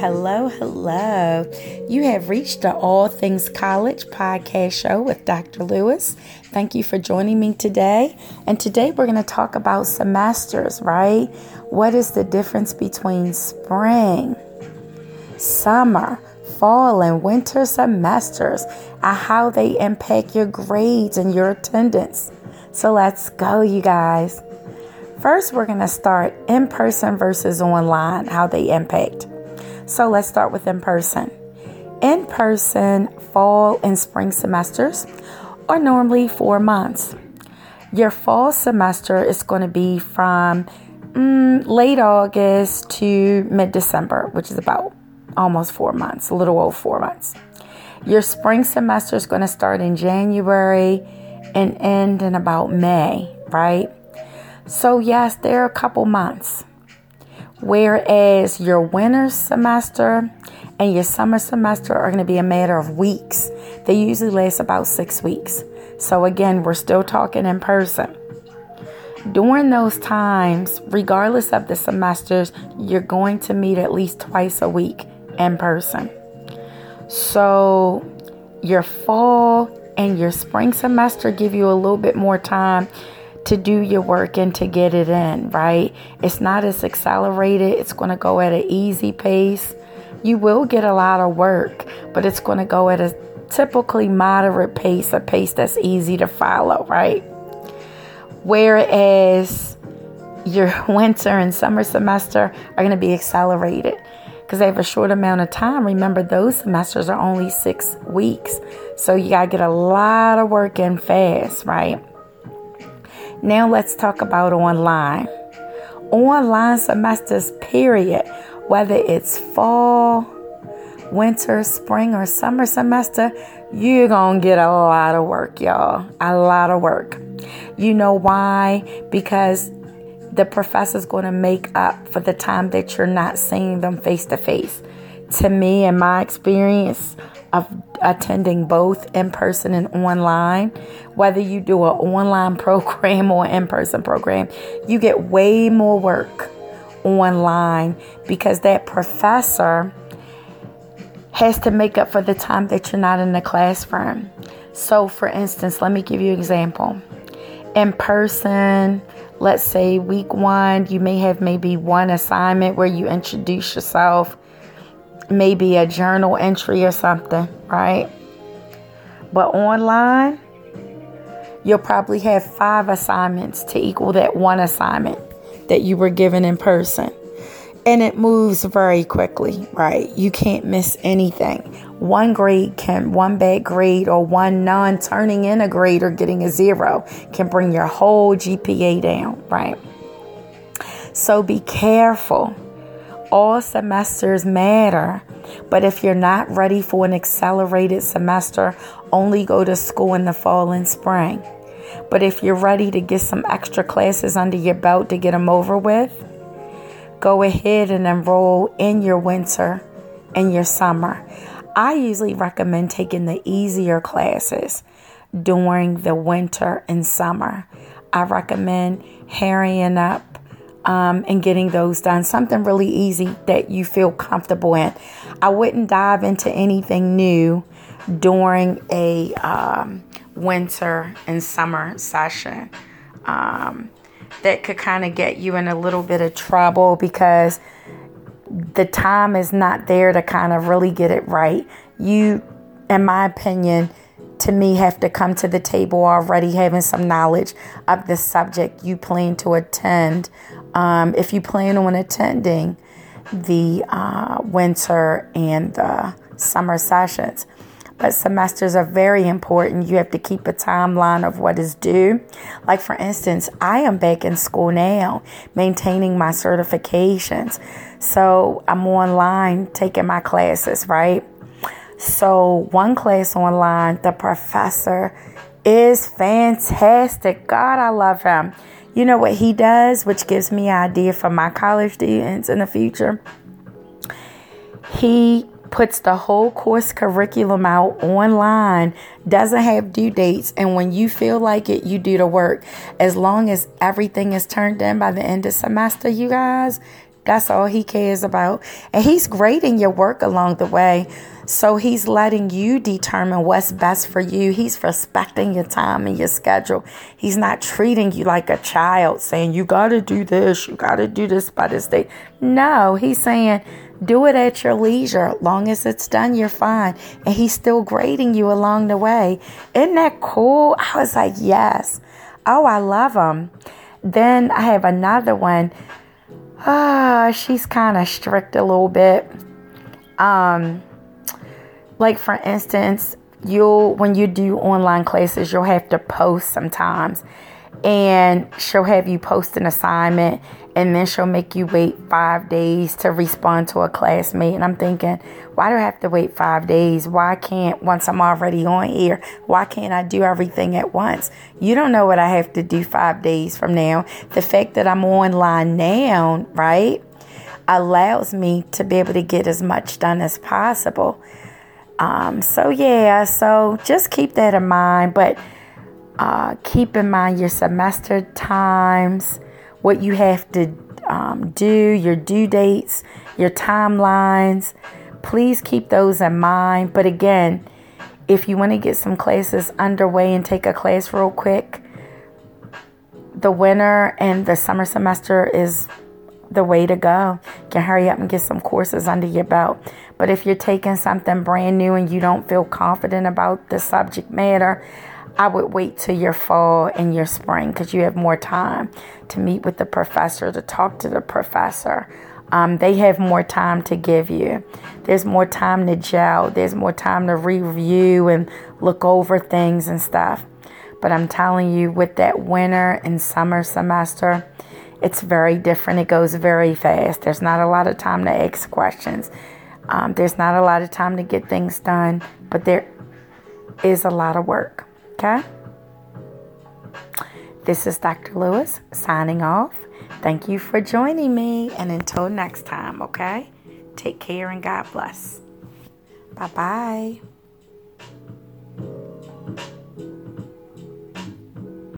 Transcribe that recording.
hello, hello. You have reached the All Things College podcast show with Dr. Lewis. Thank you for joining me today. And today we're going to talk about semesters, right? What is the difference between spring, summer, fall, and winter semesters, and how they impact your grades and your attendance? So let's go, you guys. First, we're going to start in person versus online, how they impact. So let's start with in person. In person, fall and spring semesters are normally four months. Your fall semester is going to be from mm, late August to mid December, which is about almost four months, a little over four months. Your spring semester is going to start in January and end in about May, right? So, yes, there are a couple months. Whereas your winter semester and your summer semester are going to be a matter of weeks. They usually last about six weeks. So, again, we're still talking in person. During those times, regardless of the semesters, you're going to meet at least twice a week in person. So, your fall and your spring semester give you a little bit more time to do your work and to get it in, right? It's not as accelerated, it's going to go at an easy pace. You will get a lot of work, but it's going to go at a typically moderate pace, a pace that's easy to follow, right? Whereas your winter and summer semester are going to be accelerated because they have a short amount of time. Remember, those semesters are only six weeks. So you got to get a lot of work in fast, right? Now let's talk about online. Online semesters, period. Whether it's fall, winter, spring, or summer semester, you're going to get a lot of work, y'all. A lot of work. You know why? Because the professor's going to make up for the time that you're not seeing them face to face. To me, in my experience, of attending both in person and online, whether you do an online program or in person program, you get way more work online because that professor has to make up for the time that you're not in the classroom. So, for instance, let me give you an example. In person, let's say week one, you may have maybe one assignment where you introduce yourself maybe a journal entry or something, right? But online, you'll probably have five assignments to equal that one assignment that you were given in person. And it moves very quickly, right? You can't miss anything. One grade can, one bad grade or one non turning in a grade or getting a zero can bring your whole GPA down, right? So be careful all semesters matter. But if you're not ready for an accelerated semester, only go to school in the fall and spring. But if you're ready to get some extra classes under your belt to get them over with, go ahead and enroll in your winter and your summer. I usually recommend taking the easier classes during the winter and summer. I recommend hurrying up um, and getting those done. Something really easy that you feel comfortable in. I wouldn't dive into anything new during a um, winter and summer session. Um, that could kind of get you in a little bit of trouble because the time is not there to kind of really get it right. You, in my opinion, to me, have to come to the table already having some knowledge of the subject you plan to attend um, if you plan on attending the uh, winter and the summer sessions. But semesters are very important. You have to keep a timeline of what is due. Like, for instance, I am back in school now, maintaining my certifications. So I'm online taking my classes, right? So, one class online, the professor is fantastic. God, I love him. You know what he does, which gives me idea for my college students in the future? He puts the whole course curriculum out online, doesn't have due dates, and when you feel like it, you do the work. As long as everything is turned in by the end of semester, you guys, That's all he cares about. And he's grading your work along the way. So he's letting you determine what's best for you. He's respecting your time and your schedule. He's not treating you like a child saying, you got to do this, you got to do this by this date. No, he's saying, do it at your leisure. Long as it's done, you're fine. And he's still grading you along the way. Isn't that cool? I was like, yes. Oh, I love him. Then I have another one. Ah, she's kind of strict a little bit. Um, like for instance, you'll when you do online classes, you'll have to post sometimes, and she'll have you post an assignment and then she'll make you wait five days to respond to a classmate. And I'm thinking, why do I have to wait five days? Why can't, once I'm already on here, why can't I do everything at once? You don't know what I have to do five days from now. The fact that I'm online now, right, allows me to be able to get as much done as possible. Um, so, yeah, so just keep that in mind. But uh, keep in mind your semester times what you have to um, do, your due dates, your timelines. Please keep those in mind. But again, if you want to get some classes underway and take a class real quick, the winter and the summer semester is the way to go. You can hurry up and get some courses under your belt. But if you're taking something brand new and you don't feel confident about the subject matter, I would wait till your fall and your spring because you have more time to meet with the professor, to talk to the professor. Um, they have more time to give you. There's more time to gel. There's more time to review and look over things and stuff. But I'm telling you, with that winter and summer semester, it's very different. It goes very fast. There's not a lot of time to ask questions. Um, there's not a lot of time to get things done, but there is a lot of work. Okay? This is Dr. Lewis signing off. Thank you for joining me. And until next time, okay? Take care and God bless. Bye bye.